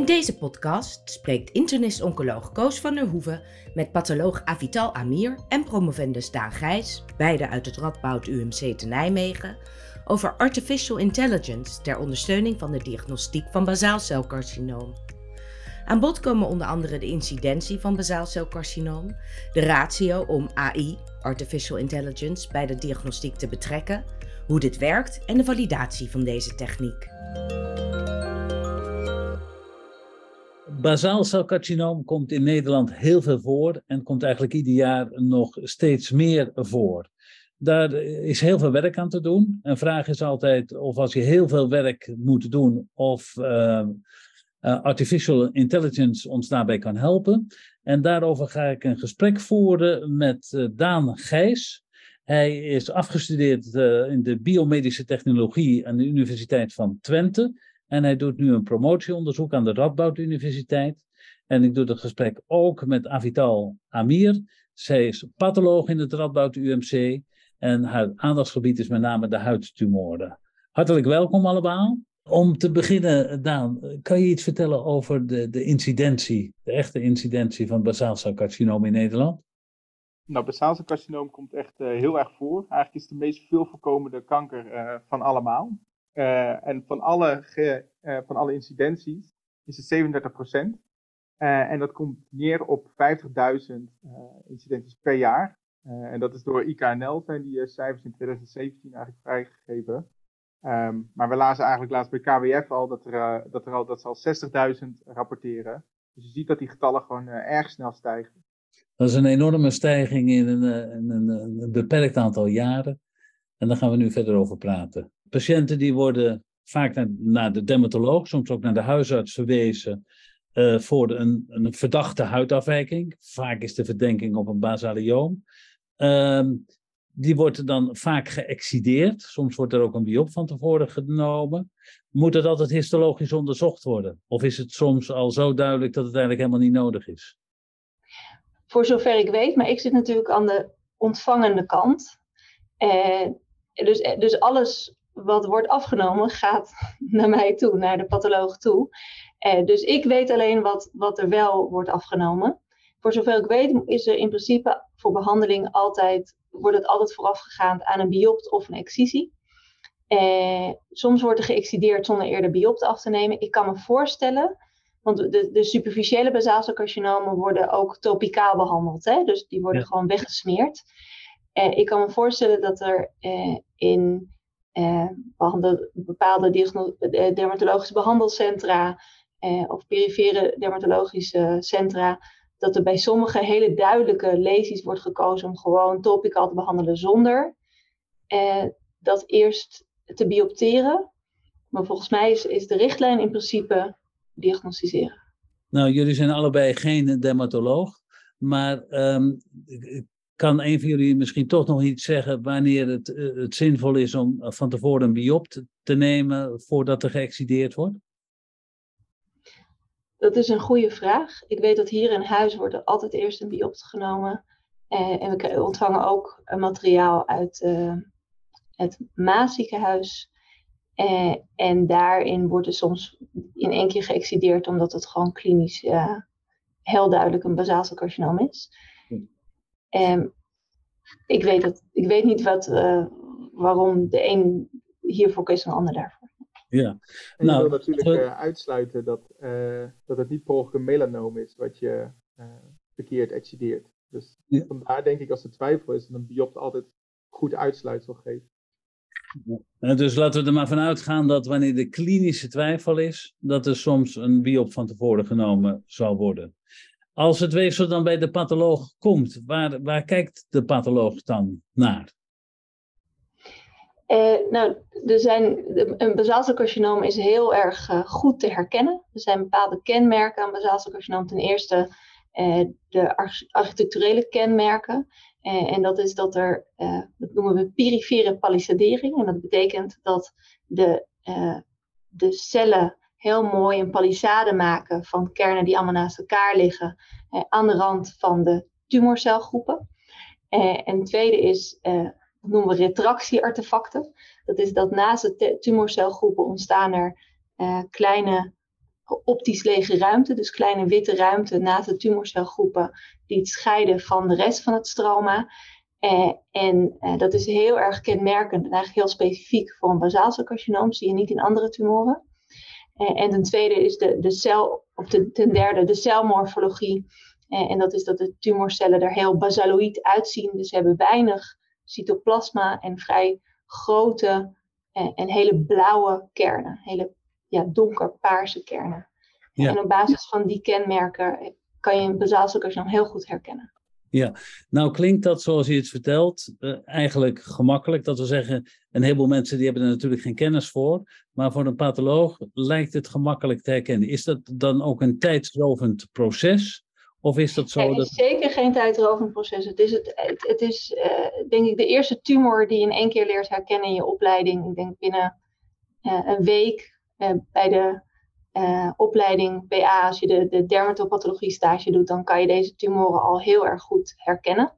In deze podcast spreekt internist-oncoloog Koos van der Hoeven met patholoog Avital Amir en promovendus Daan Gijs, beide uit het Radboud UMC te Nijmegen, over artificial intelligence ter ondersteuning van de diagnostiek van basaalcelcarcinoom. Aan bod komen onder andere de incidentie van basaalcelcarcinoom, de ratio om AI, artificial intelligence, bij de diagnostiek te betrekken, hoe dit werkt en de validatie van deze techniek. Basaalcelcarcinoom komt in Nederland heel veel voor en komt eigenlijk ieder jaar nog steeds meer voor. Daar is heel veel werk aan te doen. Een vraag is altijd of als je heel veel werk moet doen, of uh, artificial intelligence ons daarbij kan helpen. En daarover ga ik een gesprek voeren met uh, Daan Gijs. Hij is afgestudeerd in de biomedische technologie aan de Universiteit van Twente. En hij doet nu een promotieonderzoek aan de Radboud Universiteit. En ik doe het gesprek ook met Avital Amir. Zij is patholoog in het Radboud UMC. En haar aandachtsgebied is met name de huidtumoren. Hartelijk welkom allemaal. Om te beginnen, Daan, kan je iets vertellen over de, de incidentie, de echte incidentie van basaalcelcarcinoom in Nederland? Nou, basaalcelcarcinoom komt echt uh, heel erg voor. Eigenlijk is het de meest veel voorkomende kanker uh, van allemaal. Uh, en van alle, ge, van alle incidenties is het 37 procent. en dat komt neer op 50.000 incidenties per jaar. En dat is door IKNL zijn die cijfers in 2017 eigenlijk vrijgegeven. Um, maar we lazen eigenlijk laatst bij KWF al dat, er, dat, er al, dat ze al 60.000 rapporteren. Dus je ziet dat die getallen gewoon erg snel stijgen. Dat is een enorme stijging in een, in een, een beperkt aantal jaren. En daar gaan we nu verder over praten. Patiënten die worden vaak naar, naar de dermatoloog, soms ook naar de huisarts verwezen voor een, een verdachte huidafwijking. Vaak is de verdenking op een basalioom. Um, die wordt dan vaak geëxideerd. Soms wordt er ook een biop van tevoren genomen. Moet het altijd histologisch onderzocht worden? Of is het soms al zo duidelijk dat het eigenlijk helemaal niet nodig is? Voor zover ik weet, maar ik zit natuurlijk aan de ontvangende kant. Eh, dus, dus alles wat wordt afgenomen gaat naar mij toe, naar de patholoog toe. Eh, dus ik weet alleen wat, wat er wel wordt afgenomen. Voor zover ik weet is er in principe voor behandeling altijd, wordt het altijd voorafgegaan aan een biopt of een excisie. Eh, soms wordt er geëxideerd zonder eerder biopt af te nemen. Ik kan me voorstellen, want de, de superficiële basaalcelcarcinomen worden ook topicaal behandeld. Hè? Dus die worden gewoon weggesmeerd. Eh, ik kan me voorstellen dat er in bepaalde dermatologische behandelcentra eh, of perifere dermatologische centra dat er bij sommige hele duidelijke lesies wordt gekozen om gewoon topical te behandelen zonder eh, dat eerst te biopteren. Maar volgens mij is, is de richtlijn in principe diagnosticeren. Nou, jullie zijn allebei geen dermatoloog, maar um, kan een van jullie misschien toch nog iets zeggen wanneer het, het zinvol is om van tevoren een biopt te nemen voordat er geëxideerd wordt? Dat is een goede vraag. Ik weet dat hier in huis wordt altijd eerst een biopsie genomen. Eh, en we ontvangen ook materiaal uit het Maasziekenhuis. En daarin wordt er soms in één keer geëxideerd, omdat het gewoon klinisch heel duidelijk een basaalcelcarcinoom is. Um, ik, weet dat, ik weet niet wat, waarom de een hiervoor kiest en de ander daarvoor. Ja. En je nou, wil natuurlijk uh, uitsluiten dat, uh, dat het niet per een melanoom is wat je uh, verkeerd excideert. Dus ja. vandaar denk ik als er twijfel is, dat een biopt altijd goed uitsluitsel geeft. Ja. Dus laten we er maar vanuit gaan dat wanneer de klinische twijfel is, dat er soms een biop van tevoren genomen zal worden. Als het weefsel dan bij de patholoog komt, waar, waar kijkt de patholoog dan naar? Uh, nou, er zijn, een basaalcelcarcinoom is heel erg uh, goed te herkennen. Er zijn bepaalde kenmerken aan basaalcelcarcinoom. Ten eerste uh, de architecturele kenmerken. en dat is dat er, dat noemen we perifere palissadering. En dat betekent dat de, de cellen heel mooi een palissade maken van kernen die allemaal naast elkaar liggen aan de rand van de tumorcelgroepen. en het tweede is dat noemen we retractieartefacten. Dat is dat naast de tumorcelgroepen ontstaan er uh, kleine optisch lege ruimte, dus kleine witte ruimte naast de tumorcelgroepen die het scheiden van de rest van het stroma. Eh, en eh, dat is heel erg kenmerkend en eigenlijk heel specifiek voor een basaalcelcarcinoom, zie je niet in andere tumoren. Eh, en ten tweede is de, de cel, of de, ten derde de celmorfologie. en dat is dat de tumorcellen er heel basaloïd uitzien, dus ze hebben weinig cytoplasma en vrij grote en hele blauwe kernen, hele ja, donkerpaarse kernen. En op basis van die kenmerken kan je een basaalcelcarcinoom heel goed herkennen. Ja, nou klinkt dat zoals je het vertelt uh, eigenlijk gemakkelijk. Dat we zeggen, een heleboel mensen die hebben er natuurlijk geen kennis voor. Maar voor een patholoog lijkt het gemakkelijk te herkennen. Is dat dan ook een tijdsrovend proces? Of is dat zo? Het is zeker geen tijdrovend proces. Het is, het, het, is uh, denk ik de eerste tumor die je in één keer leert herkennen in je opleiding. Ik denk binnen uh, een week bij de uh, opleiding PA, als je de, de dermatopathologie stage doet, dan kan je deze tumoren al heel erg goed herkennen.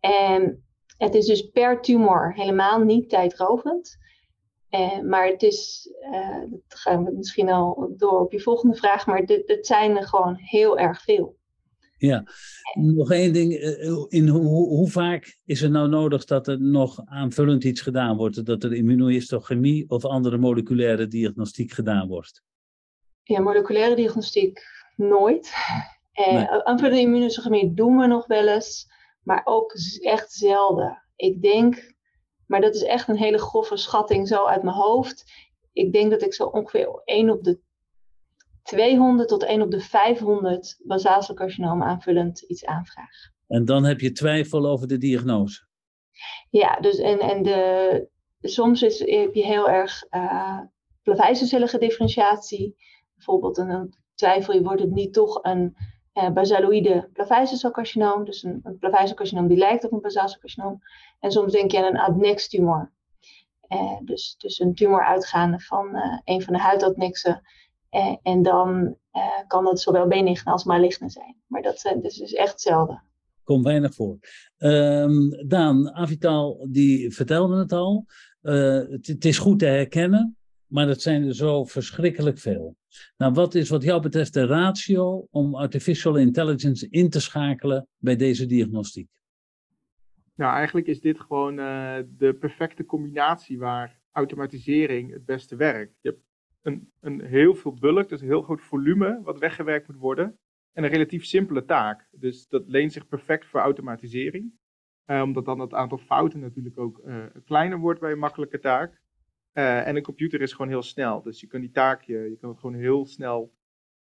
En het is dus per tumor helemaal niet tijdrovend. Uh, maar het is, uh, dat gaan we misschien al door op je volgende vraag, maar dit, dit zijn er gewoon heel erg veel. Ja, nog één ding. In hoe, hoe, vaak is het nou nodig dat er nog aanvullend iets gedaan wordt? Dat er immunohistochemie of andere moleculaire diagnostiek gedaan wordt? Ja, moleculaire diagnostiek nooit. En nee. aanvullende immunohistochemie doen we nog wel eens, maar ook echt zelden. Ik denk, maar dat is echt een hele grove schatting zo uit mijn hoofd. Ik denk dat ik zo ongeveer 1 op de 200 tot 1 op de 500 basaalcelcarcinoom aanvullend iets aanvraag. En dan heb je twijfel over de diagnose? Ja, dus en, en de, soms is, heb je heel erg uh, plaveiselcellige bijvoorbeeld een twijfel je, wordt het niet toch een uh, basaloïde plaveiselcelcarcinoom, dus een, een plaveiselcarcinoom die lijkt op een basaalcelcarcinoom. En soms denk je aan een adnex tumor. Uh, dus, dus een tumor uitgaande van uh, een van de huidadnexen. en dan kan dat zowel benigne als maligne zijn. Maar dat, dat is dus echt zelden. Komt weinig voor. Um, Daan, Avital die vertelde het al. Het, het is goed te herkennen, maar het zijn er zo verschrikkelijk veel. Nou, wat is wat jou betreft de ratio om artificial intelligence in te schakelen bij deze diagnostiek? Nou, eigenlijk is dit gewoon uh, de perfecte combinatie waar automatisering het beste werkt. Je hebt een, een heel veel bulk, dus een heel groot volume wat weggewerkt moet worden. En een relatief simpele taak. Dus dat leent zich perfect voor automatisering. Uh, omdat dan het aantal fouten natuurlijk ook uh, kleiner wordt bij een makkelijke taak. Uh, en een computer is gewoon heel snel. Dus je kan die taak, je, kan het gewoon heel snel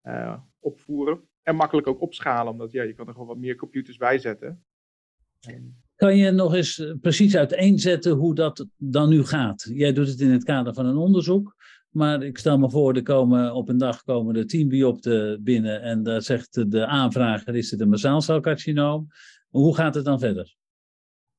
uh, opvoeren. En makkelijk ook opschalen, omdat ja, je kan er gewoon wat meer computers bij zetten. Kan je nog eens eh, precies uiteenzetten hoe dat dan nu gaat? Jij doet het in het kader van een onderzoek. Maar ik stel me voor, er komen op een dag komen er tien biopten binnen. En daar zegt de aanvrager, is het een basaalcelcarcinoom? Hoe gaat het dan verder?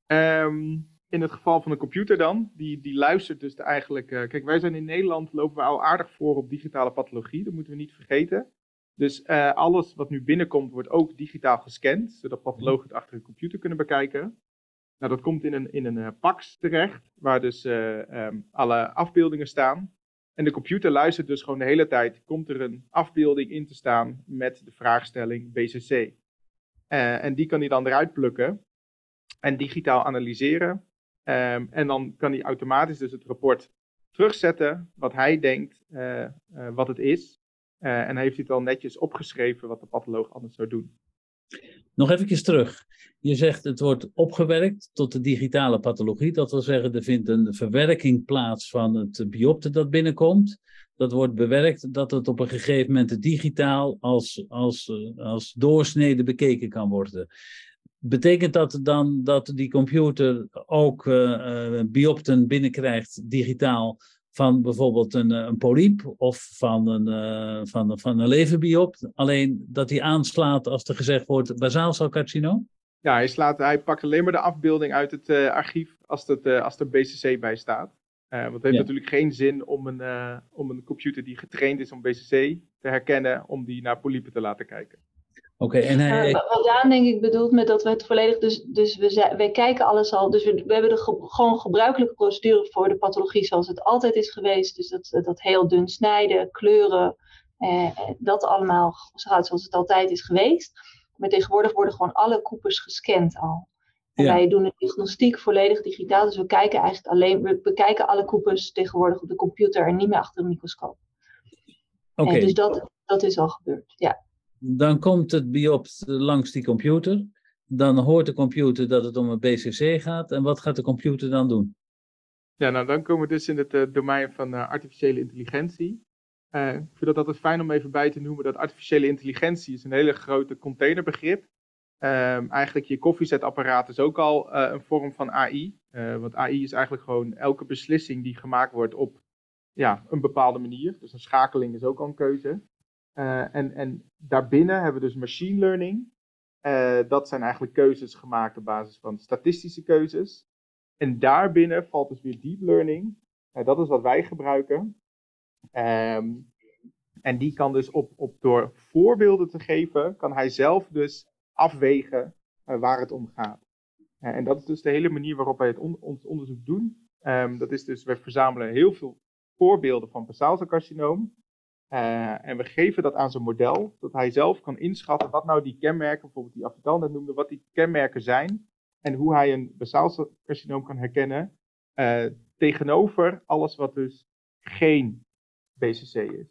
Um, in het geval van een computer dan, die, die luistert dus eigenlijk. Uh, kijk, wij zijn in Nederland, lopen we al aardig voor op digitale pathologie, dat moeten we niet vergeten. Dus uh, alles wat nu binnenkomt, wordt ook digitaal gescand, zodat pathologen het achter een computer kunnen bekijken. Nou, dat komt in een, in een uh, PAX terecht, waar dus um, alle afbeeldingen staan. En de computer luistert dus gewoon de hele tijd, komt er een afbeelding in te staan met de vraagstelling BCC. en die kan hij dan eruit plukken en digitaal analyseren. Um, en dan kan hij automatisch dus het rapport terugzetten wat hij denkt uh, uh, wat het is. Uh, en heeft hij het al netjes opgeschreven wat de patholoog anders zou doen. Nog even terug. Je zegt het wordt opgewerkt tot de digitale pathologie. Dat wil zeggen, er vindt een verwerking plaats van het biopte dat binnenkomt. Dat wordt bewerkt dat het op een gegeven moment digitaal als, als, als doorsnede bekeken kan worden. Betekent dat dan dat die computer ook uh, biopten binnenkrijgt digitaal van bijvoorbeeld een, een polyp of van een, uh, van, van een leverbiopt, alleen dat hij aanslaat als er gezegd wordt basaalcelcarcinoom? Ja, hij, slaat, hij pakt alleen maar de afbeelding uit het uh, archief als, het, als er BCC bij staat. want het heeft ja. natuurlijk geen zin om een, om een computer die getraind is om BCC te herkennen, om die naar polypen te laten kijken. Oké, en hij... wat Daan denk ik bedoelt met dat we het volledig, dus, dus we, wij kijken alles al, dus we, we hebben de ge, gewoon gebruikelijke procedure voor de pathologie zoals het altijd is geweest. Dus dat, dat heel dun snijden, kleuren, dat allemaal zo gaat zoals het altijd is geweest. Maar tegenwoordig worden gewoon alle koepers gescand al. En wij doen de diagnostiek volledig digitaal. Dus we kijken eigenlijk alleen, we bekijken alle koepers tegenwoordig op de computer en niet meer achter een microscoop. Oké. dus dat, dat is al gebeurd, ja. Dan komt het biopt langs die computer. Dan hoort de computer dat het om een BCC gaat. En wat gaat de computer dan doen? Ja, nou dan komen we dus in het uh, domein van uh, artificiële intelligentie. Uh, ik vind dat altijd fijn om even bij te noemen dat artificiële intelligentie is een hele grote containerbegrip. Um, eigenlijk je koffiezetapparaat is ook al een vorm van AI. want AI is eigenlijk gewoon elke beslissing die gemaakt wordt op ja, een bepaalde manier. Dus een schakeling is ook al een keuze. En, en daarbinnen hebben we dus machine learning. dat zijn eigenlijk keuzes gemaakt op basis van statistische keuzes. En daarbinnen valt dus weer deep learning. Uh, dat is wat wij gebruiken. Um, en die kan dus op, op, door voorbeelden te geven, kan hij zelf dus afwegen waar het om gaat. En dat is dus de hele manier waarop wij het on, ons onderzoek doen. Um, dat is dus, we verzamelen heel veel voorbeelden van basaalcelcarcinoom. en we geven dat aan zijn model, dat hij zelf kan inschatten wat nou die kenmerken, bijvoorbeeld die Avital net noemde, wat die kenmerken zijn en hoe hij een basaalcelcarcinoom kan herkennen uh, tegenover alles wat dus geen BCC is.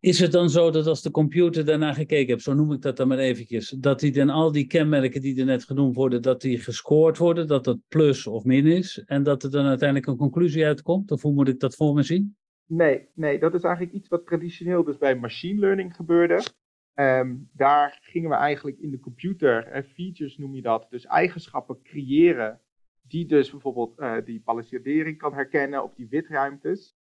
Is het dan zo dat als de computer daarna gekeken heeft, zo noem ik dat dan maar eventjes, dat hij dan al die kenmerken die er net genoemd worden, dat die gescoord worden, dat dat plus of min is, en dat er dan uiteindelijk een conclusie uitkomt? Of hoe moet ik dat voor me zien? Nee, nee, dat is eigenlijk iets wat traditioneel dus bij machine learning gebeurde. Um, daar gingen we eigenlijk in de computer, features noem je dat, dus eigenschappen creëren die dus bijvoorbeeld uh, die palissadering kan herkennen op die witruimtes.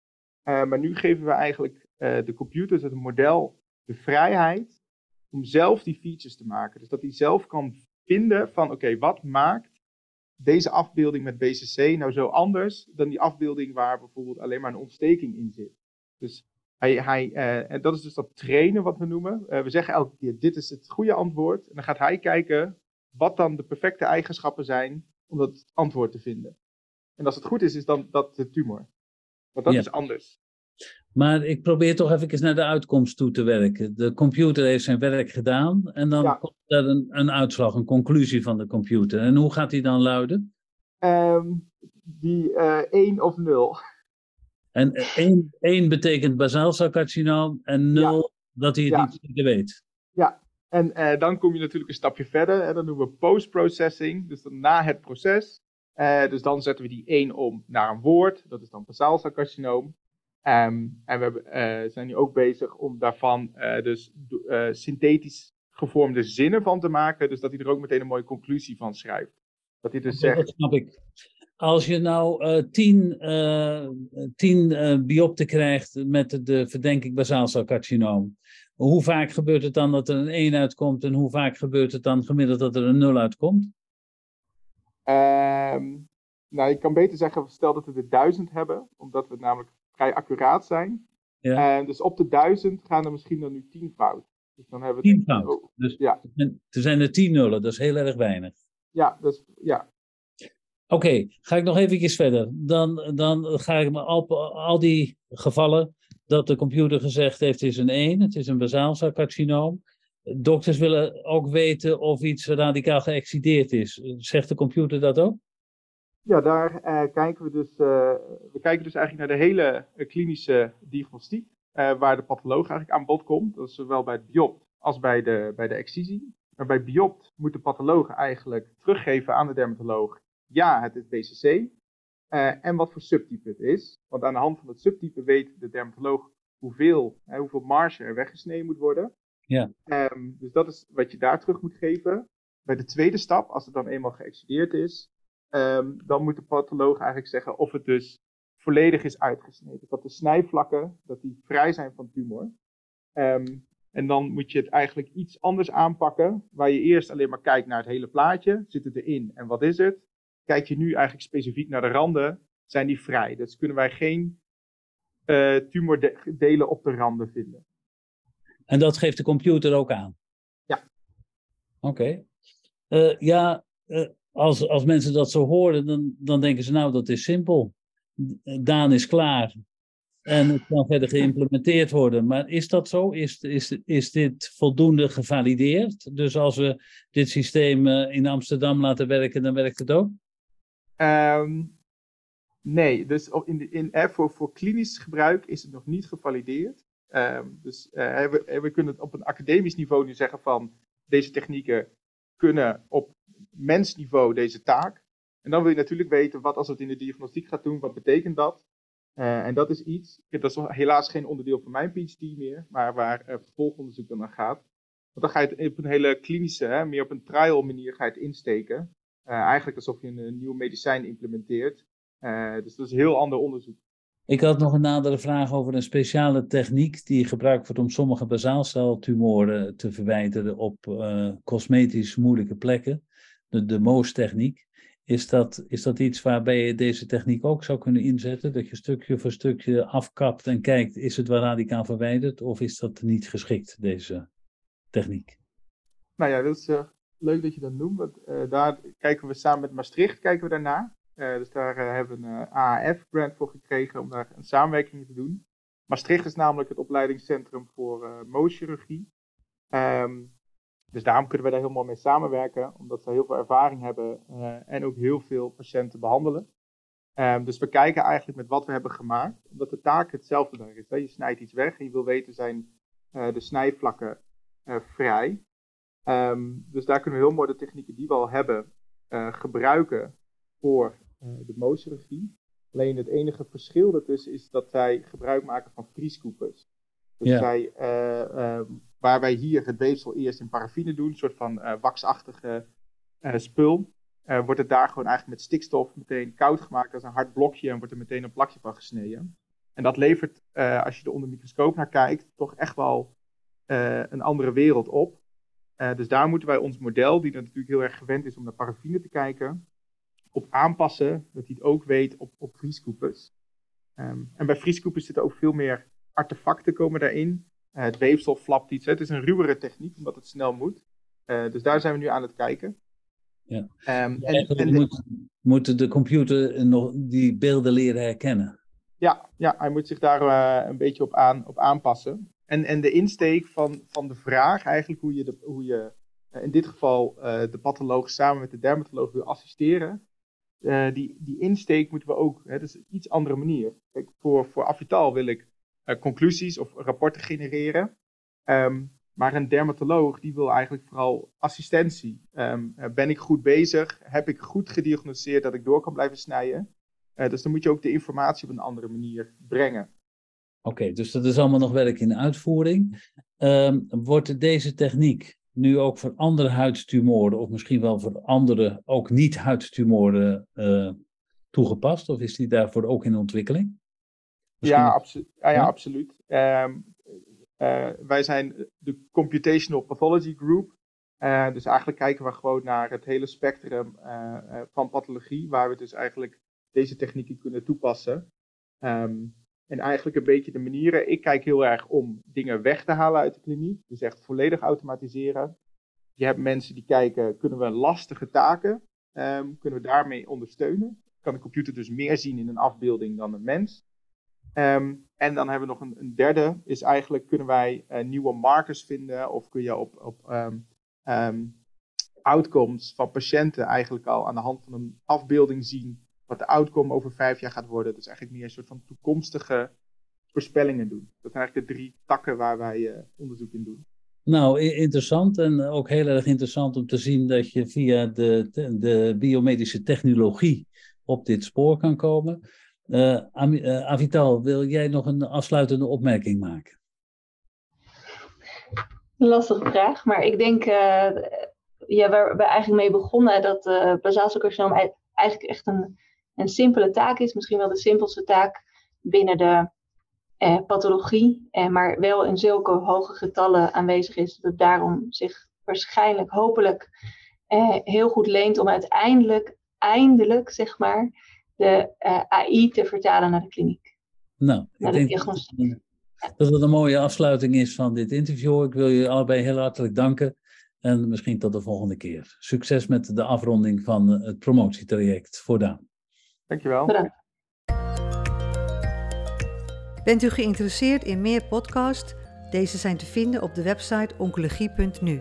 Uh, maar nu geven we eigenlijk de computers, het model, de vrijheid om zelf die features te maken. Dus dat hij zelf kan vinden van oké, wat maakt deze afbeelding met BCC nou zo anders dan die afbeelding waar bijvoorbeeld alleen maar een ontsteking in zit. Dus hij, hij, uh, en dat is dus dat trainen wat we noemen. Uh, we zeggen elke keer, dit is het goede antwoord. En dan gaat hij kijken wat dan de perfecte eigenschappen zijn om dat antwoord te vinden. En als het goed is, is dan dat de tumor. Want dat is anders. Maar ik probeer toch even naar de uitkomst toe te werken. De computer heeft zijn werk gedaan en dan komt er een, een, uitslag, een conclusie van de computer. En hoe gaat die dan luiden? Um, die 1 uh, of 0. En één, betekent basaalcelcarcinoom en nul dat hij het niet zeker weet. Ja, en eh, dan kom je natuurlijk een stapje verder. En dat noemen we post-processing, dus dan na het proces. Uh, dus dan zetten we die 1 om naar een woord, dat is dan basaalcelcarcinoom. Um, en we uh, zijn nu ook bezig om daarvan uh, dus synthetisch gevormde zinnen van te maken. Dus dat hij er ook meteen een mooie conclusie van schrijft. Dat hij dus zegt. Dat snap ik als je nou tien, tien biopten krijgt met de verdenking basaalcelcarcinoom, hoe vaak gebeurt het dan dat er een 1 uitkomt en hoe vaak gebeurt het dan gemiddeld dat er een 0 uitkomt? Um, nou, ik kan beter zeggen, stel dat we er duizend hebben, omdat we namelijk vrij accuraat zijn. Ja. En dus op de duizend gaan er misschien dan nu tien fout. Dus dan hebben we tien fout. Dus ja. er zijn er tien nullen, dat is heel erg weinig. Ja, ja. Oké, ga ik nog even verder. Dan, dan ga ik me al, al die gevallen dat de computer gezegd heeft, is een 1, het is een basaalcelcarcinoom. Dokters willen ook weten of iets radicaal geëxcideerd is. Zegt de computer dat ook? Ja, daar uh, kijken we dus, uh, we kijken dus eigenlijk naar de hele uh, klinische diagnostiek, waar de patholoog eigenlijk aan bod komt. Dat is zowel bij het biopt als bij de, bij de excisie. Maar bij biopt moet de patholoog eigenlijk teruggeven aan de dermatoloog ja, het is BCC. Eh, en wat voor subtype het is. Want aan de hand van het subtype weet de dermatoloog hoeveel, hè, hoeveel marge er weggesneden moet worden. Ja. Um, dus dat is wat je daar terug moet geven. Bij de tweede stap, als het dan eenmaal geëxcideerd is, um, dan moet de patholoog eigenlijk zeggen of het dus volledig is uitgesneden. Dat de snijvlakken, dat die vrij zijn van tumor. Um, en dan moet je het eigenlijk iets anders aanpakken, waar je eerst alleen maar kijkt naar het hele plaatje. Zit het erin en wat is het? kijk je nu eigenlijk specifiek naar de randen, zijn die vrij. Dus kunnen wij geen uh, tumordelen op de randen vinden. En dat geeft de computer ook aan? Ja. Oké. Okay. Uh, eh, ja, uh, als, als mensen dat zo horen, dan, dan denken ze nou dat is simpel. Daan is klaar. En het kan verder geïmplementeerd worden. Maar is dat zo? Is, is, is dit voldoende gevalideerd? Dus als we dit systeem eh, in Amsterdam laten werken, dan werkt het ook? Ehm, nee, dus in in, eh, voor, voor klinisch gebruik is het nog niet gevalideerd. Ehm, dus uh, we, we kunnen op een academisch niveau nu zeggen van deze technieken kunnen op mensniveau deze taak. En dan wil je natuurlijk weten, wat als het in de diagnostiek gaat doen, wat betekent dat? Uh, en dat is iets, dat is helaas geen onderdeel van mijn PhD meer, maar waar uh, vervolgonderzoek dan naar gaat. Want dan ga je het op een hele klinische, hè, meer op een trial manier ga je het insteken. Uh, eigenlijk alsof je een, nieuw medicijn implementeert. dus dat is heel ander onderzoek. Ik had nog een nadere vraag over een speciale techniek die gebruikt wordt om sommige basaalceltumoren te verwijderen op cosmetisch moeilijke plekken. De, de MOOS-techniek. Is dat, is dat iets waarbij je deze techniek ook zou kunnen inzetten? Dat je stukje voor stukje afkapt en kijkt, is het wel radicaal verwijderd of is dat niet geschikt, deze techniek? Nou ja, dat is uh, leuk dat je dat noemt. Want, uh, daar kijken we samen met Maastricht kijken we daarnaar. Uh, dus daar hebben we een AAF-grant voor gekregen om daar een samenwerking te doen. Maastricht is namelijk het opleidingscentrum voor uh, mooschirurgie. Um, dus daarom kunnen we daar heel mooi mee samenwerken, omdat ze heel veel ervaring hebben uh, en ook heel veel patiënten behandelen. Um, dus we kijken eigenlijk met wat we hebben gemaakt, omdat de taak hetzelfde is. Hè. Je snijdt iets weg en je wil weten, zijn uh, de snijvlakken uh, vrij? Um, dus daar kunnen we heel mooi de technieken die we al hebben gebruiken voor de mooschirurgie. Alleen het enige verschil ertussen is dat zij gebruik maken van vrieskoepers. Dus ja. zij um, Waar wij hier het weefsel eerst in paraffine doen, een soort van uh, waxachtige uh, spul. Uh, wordt het daar gewoon eigenlijk met stikstof meteen koud gemaakt als een hard blokje en wordt er meteen een plakje van gesneden. En dat levert, als je er onder de microscoop naar kijkt, toch echt wel een andere wereld op. dus daar moeten wij ons model, die natuurlijk heel erg gewend is om naar paraffine te kijken, op aanpassen, dat hij het ook weet op, op. Um, en bij vrieskoepers zitten ook veel meer artefacten komen daarin. Uh, het weefsel flapt iets. Hè. Het is een ruwere techniek, omdat het snel moet. Uh, dus daar zijn we nu aan het kijken. Ja. Um, en, en moet, moet, de computer nog die beelden leren herkennen. Ja, ja hij moet zich daar uh, een beetje op, aan, op aanpassen. En, en de insteek van, van de vraag, eigenlijk hoe je, de, hoe je in dit geval de patholoog samen met de dermatoloog wil assisteren. die, die insteek moeten we ook, hè, dat is een iets andere manier. Kijk, voor, voor Avital wil ik uh, conclusies of rapporten genereren. Um, maar een dermatoloog die wil eigenlijk vooral assistentie. Um, ben ik goed bezig? Heb ik goed gediagnosticeerd dat ik door kan blijven snijden? Uh, dus dan moet je ook de informatie op een andere manier brengen. Oké, dus dat is allemaal nog werk in uitvoering. Um, wordt deze techniek nu ook voor andere huidtumoren, of misschien wel voor andere, ook niet-huidtumoren, toegepast? Of is die daarvoor ook in ontwikkeling? Ja, absolu ja, ja, absoluut. Um, uh, wij zijn de Computational Pathology Group. Uh, dus eigenlijk kijken we gewoon naar het hele spectrum uh, van pathologie, waar we dus eigenlijk deze technieken kunnen toepassen. Um, en eigenlijk een beetje de manieren. Ik kijk heel erg om dingen weg te halen uit de kliniek, dus echt volledig automatiseren. Je hebt mensen die kijken, kunnen we lastige taken, um, kunnen we daarmee ondersteunen? Kan de computer dus meer zien in een afbeelding dan een mens? Um, en dan hebben we nog een, een, derde, is eigenlijk kunnen wij uh, nieuwe markers vinden of kun je op, op um, um, outcomes van patiënten eigenlijk al aan de hand van een afbeelding zien wat de outcome over vijf jaar gaat worden. Dus eigenlijk meer een soort van toekomstige voorspellingen doen. Dat zijn eigenlijk de drie takken waar wij uh, onderzoek in doen. Nou, interessant en ook heel erg interessant om te zien dat je via de, de biomedische technologie op dit spoor kan komen. Uh, Avital, wil jij nog een afsluitende opmerking maken? Lastige vraag, maar ik denk, uh, ja, waar we eigenlijk mee begonnen, dat uh, basaalcelcarcinoom eigenlijk echt een, een simpele taak is. Misschien wel de simpelste taak binnen de eh, pathologie, eh, maar wel in zulke hoge getallen aanwezig is, dat het daarom zich waarschijnlijk, hopelijk, eh, heel goed leent om uiteindelijk, eindelijk, zeg maar, de uh, AI te vertalen naar de kliniek. Nou, ik denk dat, dat het een mooie afsluiting is van dit interview. Ik wil jullie allebei heel hartelijk danken. En misschien tot de volgende keer. Succes met de afronding van het promotietraject voor Daan. Dankjewel. Bedankt. Bent u geïnteresseerd in meer podcasts? Deze zijn te vinden op de website oncologie.nu.